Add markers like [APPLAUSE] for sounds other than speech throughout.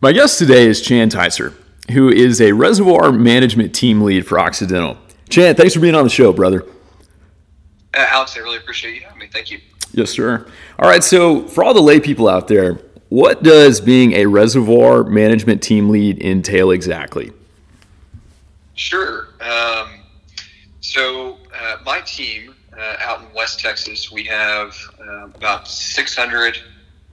My guest today is Chan Tyser, who is a reservoir management team lead for Occidental. Chan, thanks for being on the show, brother. Uh, Alex, I really appreciate you having me. Thank you. Yes, sir. All right, so for all the lay people out there, what does being a reservoir management team lead entail exactly? Sure. Um, so, uh, my team uh, out in West Texas, we have uh, about 600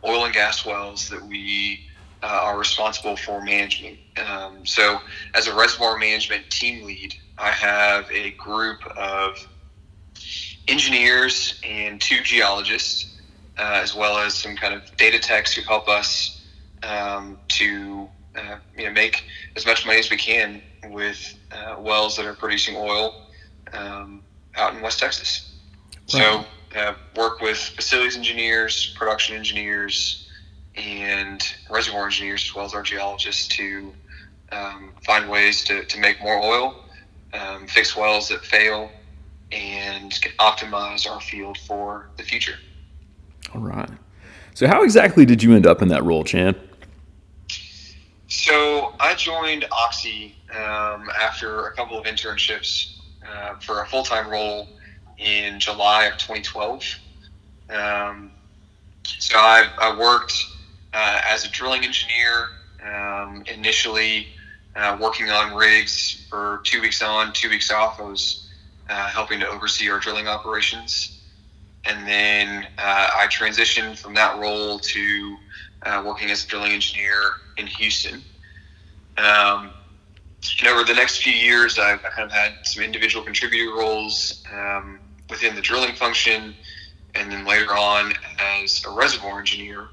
oil and gas wells that we uh, are responsible for management. Um, so, as a reservoir management team lead, I have a group of engineers and two geologists, uh, as well as some kind of data techs who help us um, to uh, you know make as much money as we can with uh, wells that are producing oil um, out in West Texas. So, uh, work with facilities engineers, production engineers, and reservoir engineers as well as our geologists to um, find ways to, to make more oil, um, fix wells that fail, and optimize our field for the future. All right. So, how exactly did you end up in that role, Chan? So, I joined Oxy um, after a couple of internships uh, for a full time role in July of 2012. Um, so, I, I worked uh, as a drilling engineer, um, initially uh, working on rigs for two weeks on, two weeks off. I was uh, helping to oversee our drilling operations. And then uh, I transitioned from that role to uh, working as a drilling engineer in Houston. Um, and over the next few years, I've kind of had some individual contributor roles um, within the drilling function, and then later on as a reservoir engineer.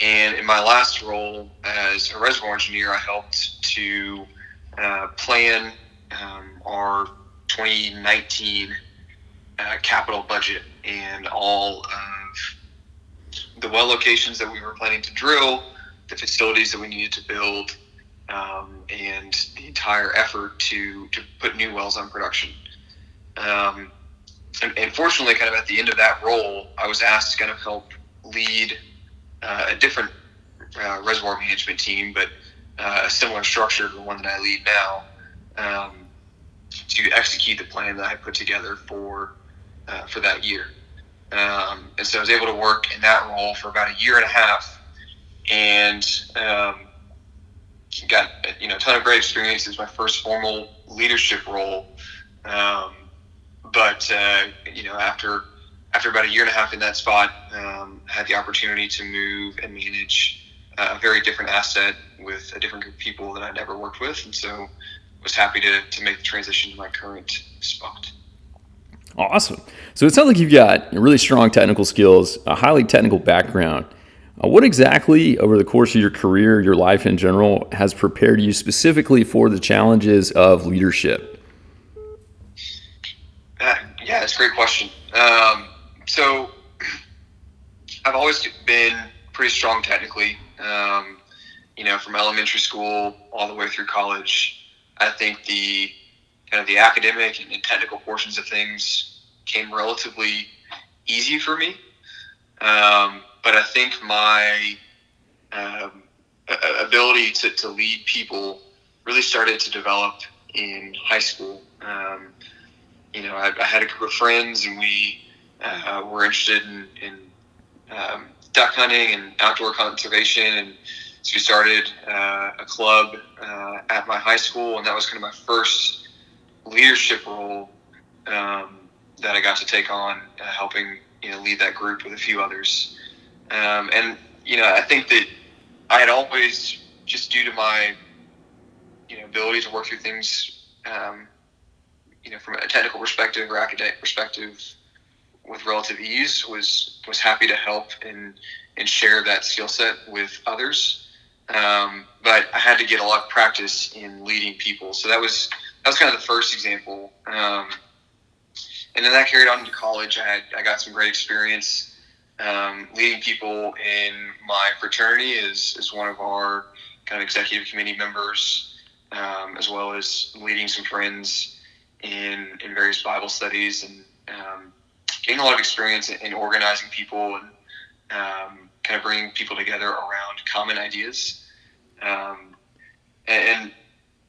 And in my last role as a reservoir engineer, I helped to uh, plan um, our 2019 uh, capital budget and all of the well locations that we were planning to drill, the facilities that we needed to build, um, and the entire effort to, to put new wells on production. Um, and, and fortunately, kind of at the end of that role, I was asked to kind of help lead uh, a different uh, reservoir management team, but uh, a similar structure to the one that I lead now, um, to execute the plan that I put together for uh, for that year. Um, and so I was able to work in that role for about a year and a half, and um, got you know a ton of great experience. It was my first formal leadership role, um, but uh, you know after after about a year and a half in that spot, um, had the opportunity to move and manage a very different asset with a different group of people that I'd never worked with, and so was happy to, to make the transition to my current spot. Awesome. So it sounds like you've got really strong technical skills, a highly technical background. Uh, what exactly, over the course of your career, your life in general, has prepared you specifically for the challenges of leadership? Uh, yeah, that's a great question. Um, so I've always been pretty strong technically. Um, you know, from elementary school all the way through college, I think the kind of the academic and technical portions of things came relatively easy for me. Um, but I think my um, ability to, to lead people really started to develop in high school. Um, you know, I, I, had a group of friends, and we uh, were interested in, in um, duck hunting and outdoor conservation, and so we started uh, a club uh, at my high school, and that was kind of my first leadership role um, that I got to take on, uh, helping you know lead that group with a few others. Um, and you know, I think that I had always, just due to my you know ability to work through things, um, you know, from a technical perspective or academic perspective, with relative ease was was happy to help and and share that skill set with others. Um, but I had to get a lot of practice in leading people. So that was that was kind of the first example. Um, and then that carried on into college. I had I got some great experience um, leading people in my fraternity as, as one of our kind of executive committee members, um, as well as leading some friends in in various Bible studies and um, getting a lot of experience in, in organizing people and um, kind of bringing people together around common ideas. Um, and, and,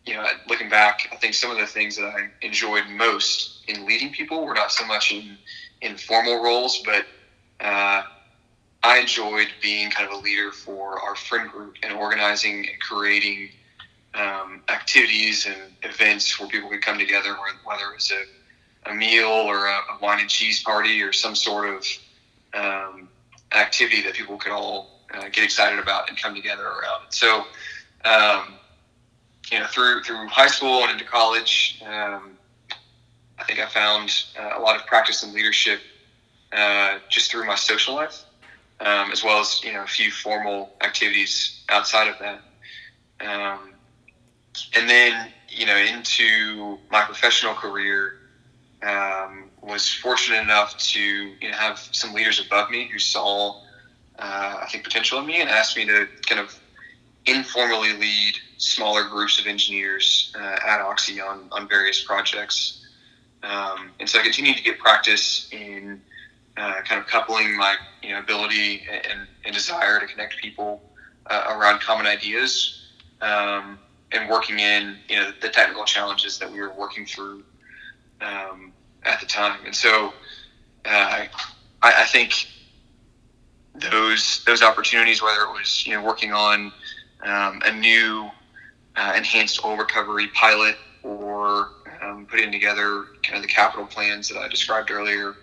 you know, looking back, I think some of the things that I enjoyed most in leading people were not so much in, in formal roles, but uh, I enjoyed being kind of a leader for our friend group and organizing and creating um, activities and events where people could come together, whether it was a, a meal or a, a, wine and cheese party or some sort of um, activity that people could all uh, get excited about and come together around. So, um, you know, through through high school and into college, um, I think I found uh, a lot of practice and leadership uh, just through my social life, um, as well as you know a few formal activities outside of that. Um, and then you know into my professional career um, was fortunate enough to you know have some leaders above me who saw uh, I think potential in me and asked me to kind of informally lead smaller groups of engineers uh, at Oxy on, on various projects. Um, and so I continued to get practice in uh, kind of coupling my you know ability and, and desire to connect people uh, around common ideas um, and working in you know the technical challenges that we were working through um, at the time. And so uh, I, I think those those opportunities, whether it was you know working on um, a new uh, enhanced oil recovery pilot or um, putting together kind of the capital plans that I described earlier,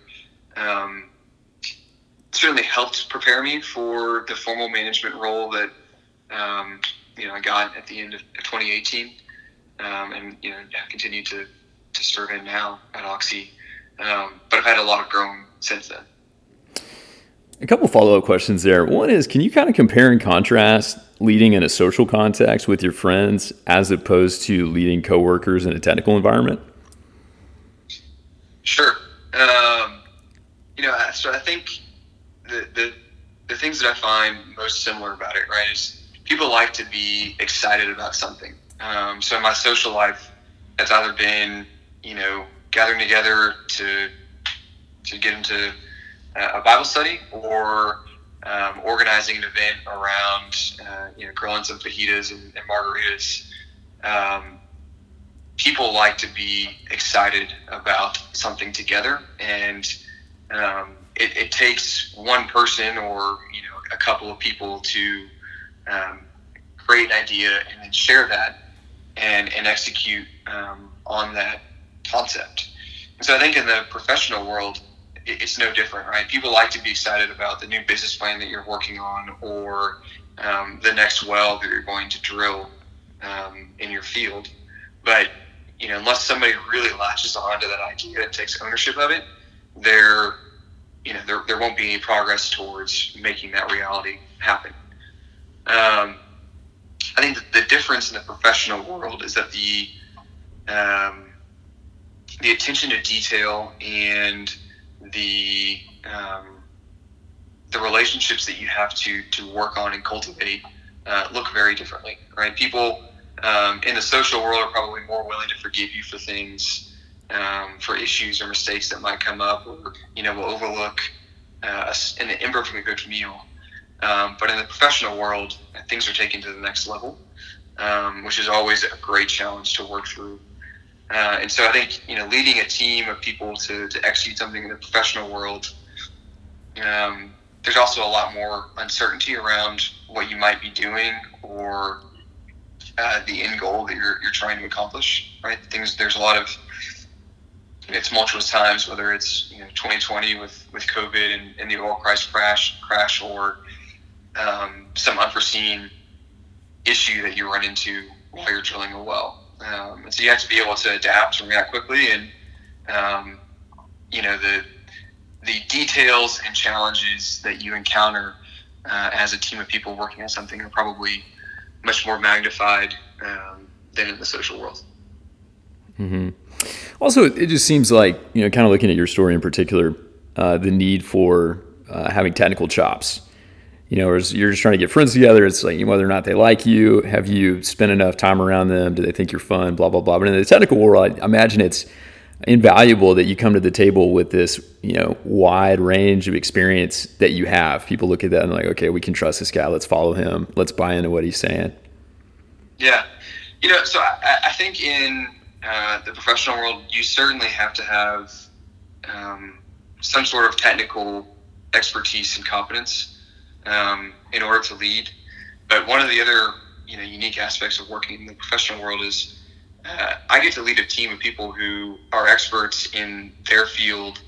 um, certainly helped prepare me for the formal management role that um, you know I got at the end of 2018, um, and you know continue to to serve in now at Oxy. Um, but I've had a lot of growing since then. A couple follow up questions there. One is, can you kind of compare and contrast leading in a social context with your friends as opposed to leading coworkers in a technical environment? Sure. Um, you know, so I think the, the the things that I find most similar about it, right, is people like to be excited about something. Um, so in my social life, it's either been you know gathering together to to get into a Bible study or um, organizing an event around uh, you know grilling some fajitas and, and margaritas. Um, people like to be excited about something together, and um, it, it, takes one person or you know a couple of people to um, create an idea and then share that and and execute um, on that concept. And so I think in the professional world, it's no different, right? People like to be excited about the new business plan that you're working on or um, the next well that you're going to drill um, in your field. But you know, unless somebody really latches on to that idea and takes ownership of it, there, you know, there, there won't be any progress towards making that reality happen. Um, I think the difference in the professional world is that the um, the attention to detail and the um, the relationships that you have to to work on and cultivate uh, look very differently, right? People um, in the social world are probably more willing to forgive you for things, um, for issues or mistakes that might come up, or you know, will overlook uh, an imperfectly cooked meal. Um, but in the professional world, things are taken to the next level, um, which is always a great challenge to work through. Uh, and so I think you know leading a team of people to, to execute something in the professional world, um, there's also a lot more uncertainty around what you might be doing or uh, the end goal that you're, you're trying to accomplish. Right? Things there's a lot of it's tumultuous times, whether it's you know 2020 with with COVID and, and the oil price crash crash or um, some unforeseen issue that you run into while you're drilling a well. Um, and so you have to be able to adapt and react quickly. And um, you know the the details and challenges that you encounter uh, as a team of people working on something are probably much more magnified um, than in the social world. Mm-hmm. Also, it just seems like you know, kind of looking at your story in particular, uh, the need for uh, having technical chops you know, or you're just trying to get friends together. It's like whether or not they like you, have you spent enough time around them? Do they think you're fun? Blah blah blah. But in the technical world, I imagine it's invaluable that you come to the table with this, you know, wide range of experience that you have. People look at that and like, okay, we can trust this guy. Let's follow him. Let's buy into what he's saying. Yeah, you know, so I, I think in uh, the professional world, you certainly have to have um, some sort of technical expertise and competence um, in order to lead. But one of the other you know unique aspects of working in the professional world is uh, I get to lead a team of people who are experts in their field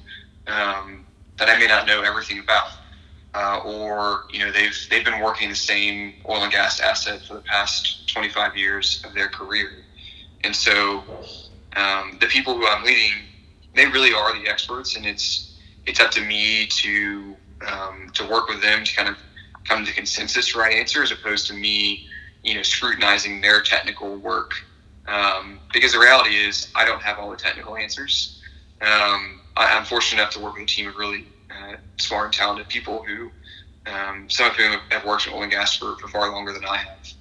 um, that I may not know everything about, uh, or you know they've they've been working the same oil and gas asset for the past 25 years of their career, and so um, the people who I'm leading, they really are the experts, and it's it's up to me to um, to work with them to kind of come to consensus right answer as opposed to me, you know, scrutinizing their technical work. Um, because the reality is, I don't have all the technical answers. Um, I, am fortunate enough to work with a team of really uh, smart and talented people who, um, some of whom have worked in oil and gas for, for far longer than I have.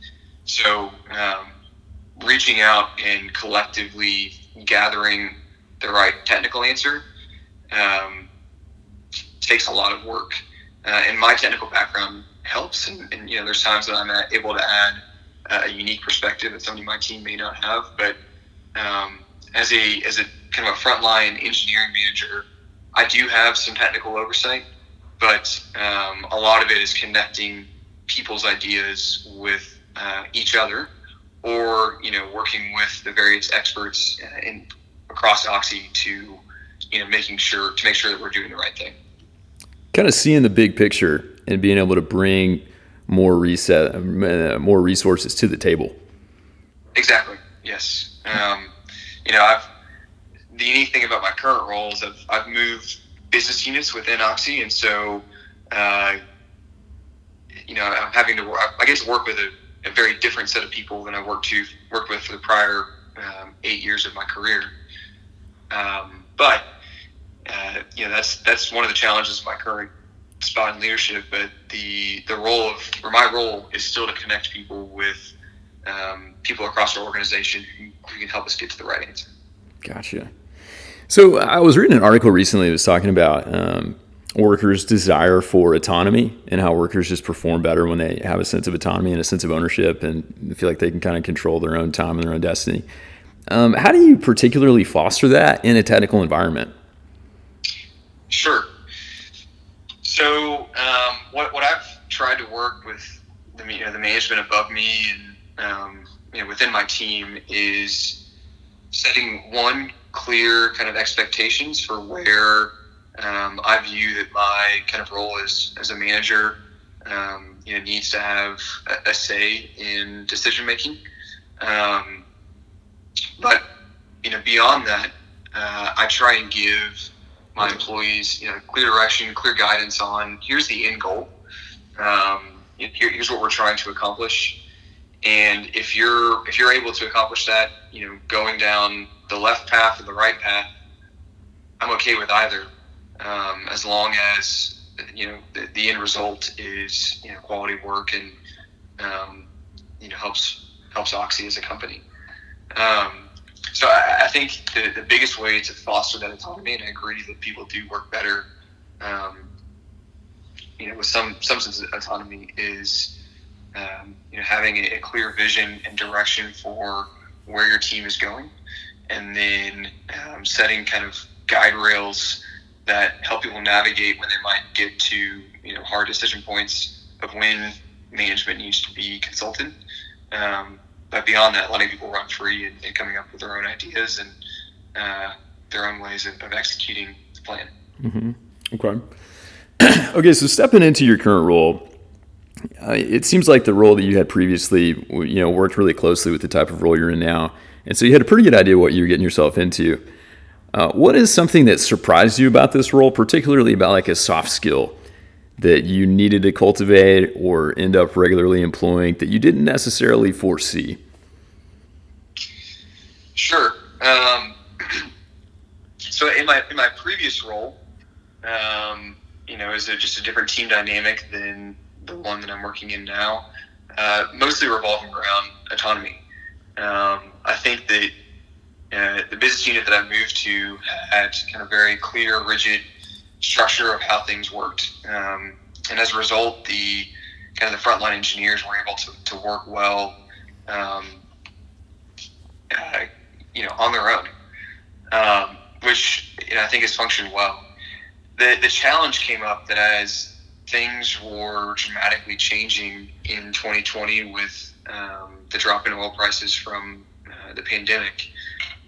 So, um, reaching out and collectively gathering the right technical answer um, takes a lot of work. Uh, my technical background helps, and, and, you know, there's times that I'm able to add a unique perspective that somebody my team may not have. But um, as a as a kind of a frontline engineering manager, I do have some technical oversight, but um, a lot of it is connecting people's ideas with uh, each other, or you know, working with the various experts uh, in across Oxy to you know making sure to make sure that we're doing the right thing. Kind of seeing the big picture and being able to bring more reset, uh, more resources to the table. Exactly. Yes. Um, you know, I've the unique thing about my current role is I've, I've moved business units within Oxy, and so uh, you know I'm having to work. I get to work with a, a, very different set of people than I worked to worked with for the prior um, eight years of my career. Um, but uh, you know that's that's one of the challenges of my current spot in leadership. But the the role of or my role is still to connect people with um, people across our organization who, who can help us get to the right answer. Gotcha. So I was reading an article recently that was talking about um, workers' desire for autonomy and how workers just perform better when they have a sense of autonomy and a sense of ownership and feel like they can kind of control their own time and their own destiny. Um, how do you particularly foster that in a technical environment? Sure. So um, what, what I've tried to work with the, you know, the management above me and um, you know, within my team is setting one clear kind of expectations for where um, I view that my kind of role as, as a manager um, you know needs to have a, a say in decision making. Um, but you know beyond that, uh, I try and give my employees you know clear direction, clear guidance on here's the end goal. Um, here, here's what we're trying to accomplish. And if you're if you're able to accomplish that, you know, going down the left path or the right path, I'm okay with either, um, as long as you know the, the, end result is you know quality work and um, you know helps helps Oxy as a company. Um, so I, I, think the, the biggest way to foster that autonomy, and I agree that people do work better, um, you know, with some some sense of autonomy, is um, you know, having a, a, clear vision and direction for where your team is going, and then um, setting kind of guide rails that help people navigate when they might get to you know hard decision points of when management needs to be consulted. Um, but beyond that, letting people run free and, and, coming up with their own ideas and uh, their own ways of, of executing the plan. Mm-hmm. Okay. [CLEARS THROAT] okay, so stepping into your current role, uh, it seems like the role that you had previously, you know, worked really closely with the type of role you're in now, and so you had a pretty good idea what you were getting yourself into. Uh, what is something that surprised you about this role, particularly about like a soft skill that you needed to cultivate or end up regularly employing that you didn't necessarily foresee? Sure. Um, so in my in my previous role, um, you know, is it just a different team dynamic than the one that I'm working in now, uh, mostly revolving around autonomy. Um, I think that uh, the business unit that I moved to had kind of very clear, rigid structure of how things worked, um, and as a result, the kind of the frontline engineers were able to, to work well, um, uh, you know, on their own, um, which you know, I think has functioned well. The the challenge came up that as things were dramatically changing in 2020 with um, the drop in oil prices from uh, the pandemic,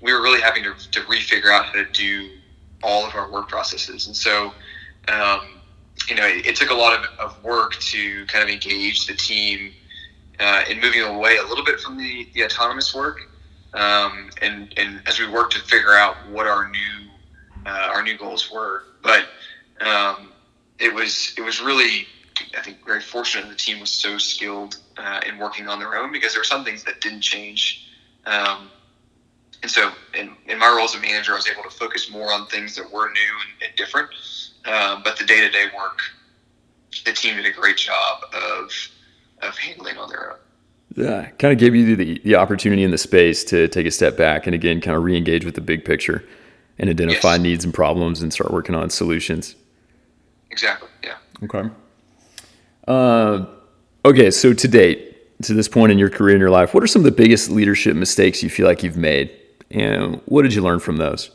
we were really having to, to refigure out how to do all of our work processes. And so, um, you know, it, it, took a lot of, of work to kind of engage the team uh, in moving away a little bit from the, the autonomous work. Um, and, and as we worked to figure out what our new uh, our new goals were, but um, it was it was really I think very fortunate the team was so skilled uh, in working on their own because there were some things that didn't change. Um, and so, in, in my role as a manager, I was able to focus more on things that were new and, and different. Um, but the day to day work, the team did a great job of of handling on their own. Yeah, kind of gave you the, the opportunity in the space to take a step back and again kind of re-engage with the big picture and identify yes. needs and problems and start working on solutions. Exactly. Yeah. Okay. Uh, okay. So to date, to this point in your career in your life, what are some of the biggest leadership mistakes you feel like you've made, and what did you learn from those?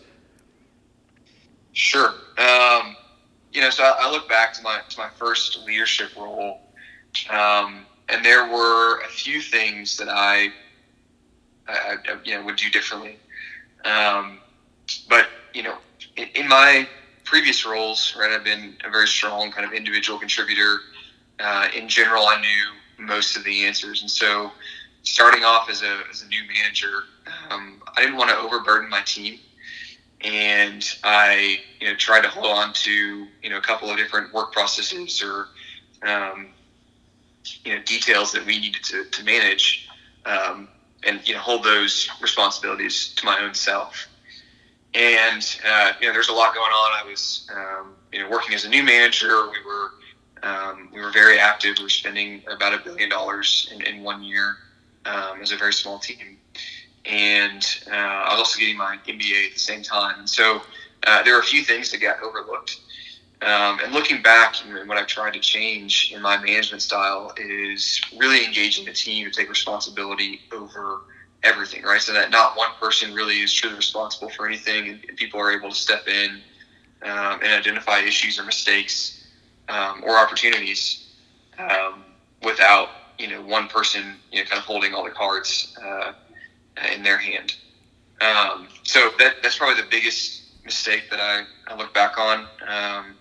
Sure. Um, you know, so I, I, look back to my to my first leadership role, um, and there were a few things that I, I, I you know, would do differently. Um, but you know, in, in, my previous roles, right, I've been a very strong kind of individual contributor. Uh, in general, I knew most of the answers, and so starting off as a as a new manager, um, I didn't want to overburden my team, and I you know tried to hold on to you know a couple of different work processes or um, you know details that we needed to, to manage, um, and you know hold those responsibilities to my own self. And uh, you know, there's a lot going on. I was um, you know working as a new manager. We were um, we were very active. We were spending about a billion dollars in, in one year um, as a very small team and uh, I was also getting my MBA at the same time. And so uh, there are a few things that got overlooked. Um, and looking back, and what I've tried to change in my management style is really engaging the team to take responsibility over everything, right? So that not one person really is truly responsible for anything, and people are able to step in um, and identify issues or mistakes um, or opportunities um, without you know one person you know kind of holding all the cards. Uh, in their hand. Um, so that, that's probably the biggest mistake that I, I look back on um,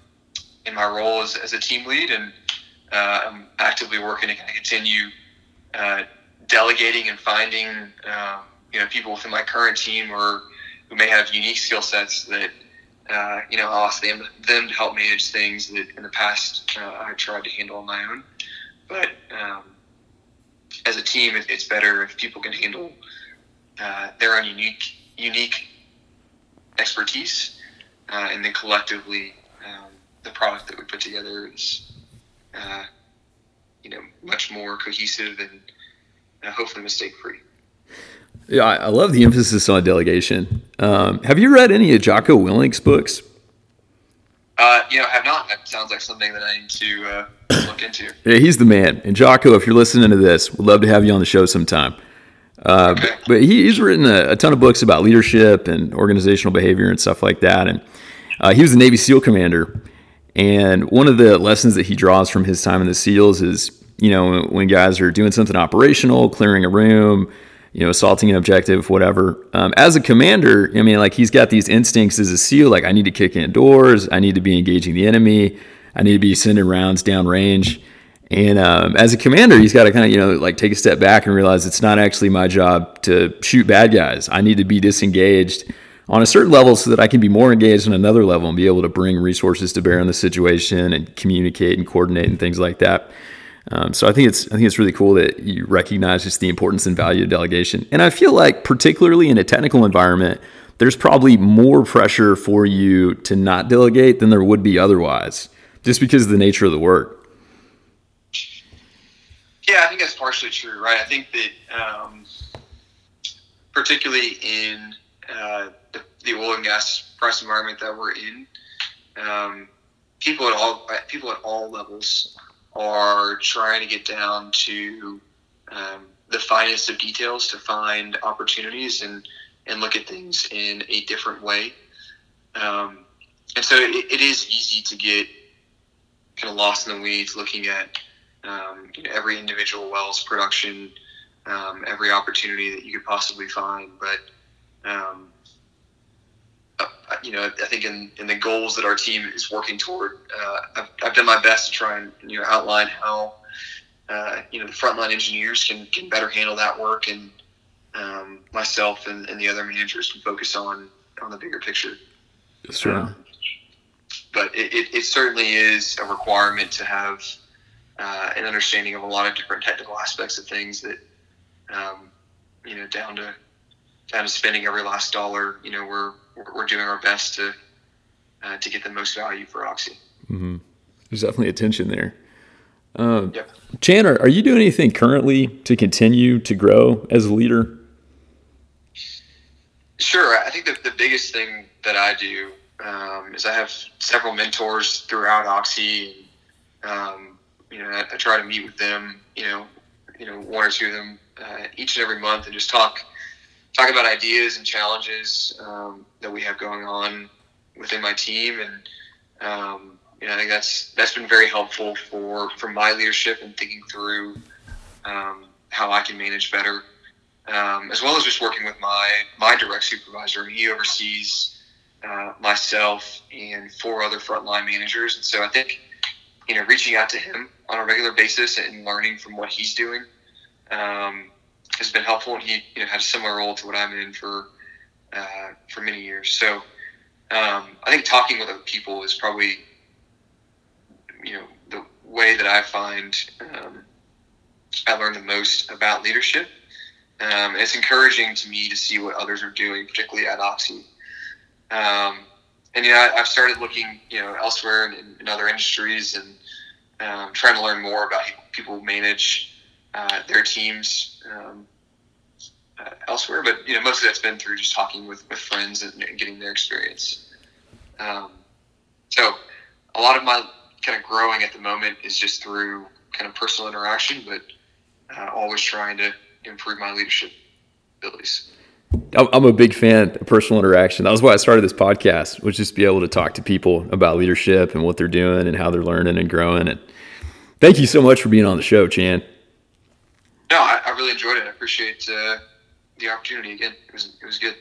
in my role as, as a team lead, and uh, I'm actively working to continue uh, delegating and finding uh, you know people within my current team or who may have unique skill sets that uh, you know I'll ask them them to help manage things that in the past uh, I tried to handle on my own, but um, as a team, it, it's better if people can handle uh, their own unique unique expertise, uh, and then collectively, um, the product that we put together is, uh, you know, much more cohesive and uh, hopefully mistake free. Yeah, I love the emphasis on delegation. Um, have you read any of Jocko Willink's books? Uh, you know, have not. That sounds like something that I need to uh, look into. Yeah, he's the man. And Jocko, if you're listening to this, we'd love to have you on the show sometime. Uh, but, he, he's written a, a, ton of books about leadership and organizational behavior and stuff like that. And uh, he was a Navy SEAL commander. And one of the lessons that he draws from his time in the SEALs is, you know, when guys are doing something operational, clearing a room, you know, assaulting an objective, whatever. Um, as a commander, I mean, like he's got these instincts as a SEAL, like I need to kick in doors, I need to be engaging the enemy, I need to be sending rounds down range. And um, as a commander, he's got to kind of, you know, like take a step back and realize it's not actually my job to shoot bad guys. I need to be disengaged on a certain level so that I can be more engaged on another level and be able to bring resources to bear on the situation and communicate and coordinate and things like that. Um, so I think it's I think it's really cool that you recognize just the importance and value of delegation. And I feel like particularly in a technical environment, there's probably more pressure for you to not delegate than there would be otherwise, just because of the nature of the work. Yeah, I think that's partially true, right? I think that um, particularly in uh, the, the, oil and gas price environment that we're in, um, people at all people at all levels are trying to get down to um, the finest of details to find opportunities and and look at things in a different way. Um, and so it, it is easy to get kind of lost in the weeds looking at um, you know, every individual well's production, um, every opportunity that you could possibly find. But um, uh, you know, I think in, in the goals that our team is working toward, uh, I've, I've done my best to try and you know outline how uh, you know the frontline engineers can, can better handle that work, and um, myself and, and the other managers can focus on on the bigger picture. Sure. Um, but it, it, it, certainly is a requirement to have uh, an understanding of a lot of different technical aspects of things that um, you know down to down to spending every last dollar. You know, we're we're doing our best to uh, to get the most value for Oxy. Mm-hmm. There's definitely a tension there. Um, yep. Chan, are, you doing anything currently to continue to grow as a leader? Sure. I think the, the biggest thing that I do um, is I have several mentors throughout Oxy. And, um, you know, I, I, try to meet with them, you know, you know, one or two of them uh, each and every month and just talk talk about ideas and challenges um, that we have going on within my team, and um, you know, I think that's that's been very helpful for for my leadership and thinking through um, how I can manage better, um, as well as just working with my my direct supervisor. he oversees uh, myself and four other frontline managers, and so I think you know reaching out to him on a regular basis and learning from what he's doing. Um, has been helpful, and he you know had a similar role to what I'm in for uh, for many years. So um, I think talking with other people is probably you know the way that I find um, I learn the most about leadership. Um, and it's encouraging to me to see what others are doing, particularly at Oxy. Um, and you know, I, have started looking, you know, elsewhere in, in other industries and um, trying to learn more about how people manage uh, their teams um, uh, elsewhere. But you know, most of that's been through just talking with, with friends and, getting their experience. Um, so a lot of my kind of growing at the moment is just through kind of personal interaction, but uh, always trying to improve my leadership abilities. I'm a big fan of personal interaction. That was why I started this podcast, was just be able to talk to people about leadership and what they're doing and how they're learning and growing. And thank you so much for being on the show, Chan. No, I, I really enjoyed it. I appreciate uh, the opportunity again. It was it was good.